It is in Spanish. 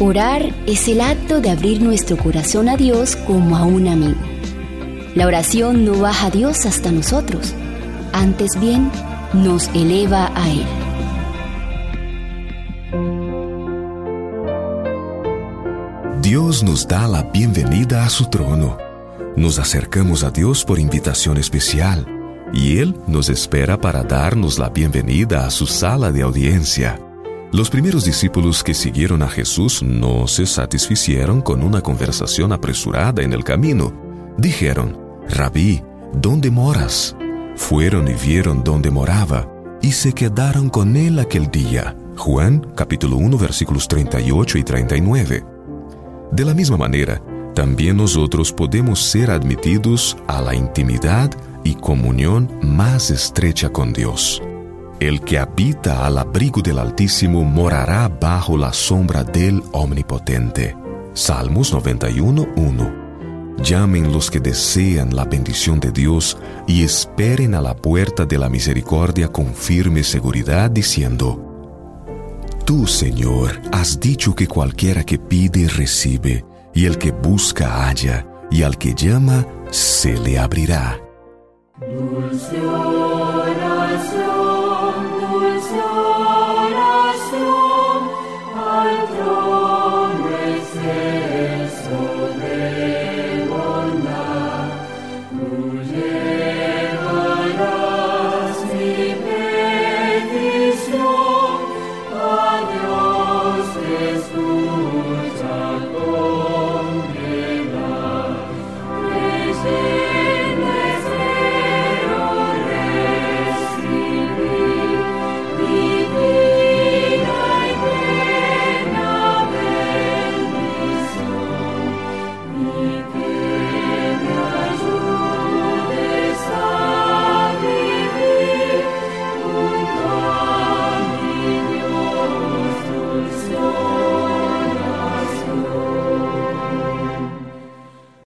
Orar es el acto de abrir nuestro corazón a Dios como a un amigo. La oración no baja a Dios hasta nosotros, antes bien nos eleva a Él. Dios nos da la bienvenida a su trono. Nos acercamos a Dios por invitación especial y Él nos espera para darnos la bienvenida a su sala de audiencia. Los primeros discípulos que siguieron a Jesús no se satisficieron con una conversación apresurada en el camino. Dijeron, Rabí, ¿dónde moras? Fueron y vieron dónde moraba y se quedaron con él aquel día. Juan capítulo 1 versículos 38 y 39. De la misma manera, también nosotros podemos ser admitidos a la intimidad y comunión más estrecha con Dios. El que habita al abrigo del Altísimo morará bajo la sombra del Omnipotente. Salmos 91.1. Llamen los que desean la bendición de Dios y esperen a la puerta de la misericordia con firme seguridad diciendo, Tú, Señor, has dicho que cualquiera que pide recibe, y el que busca halla, y al que llama se le abrirá. Dulce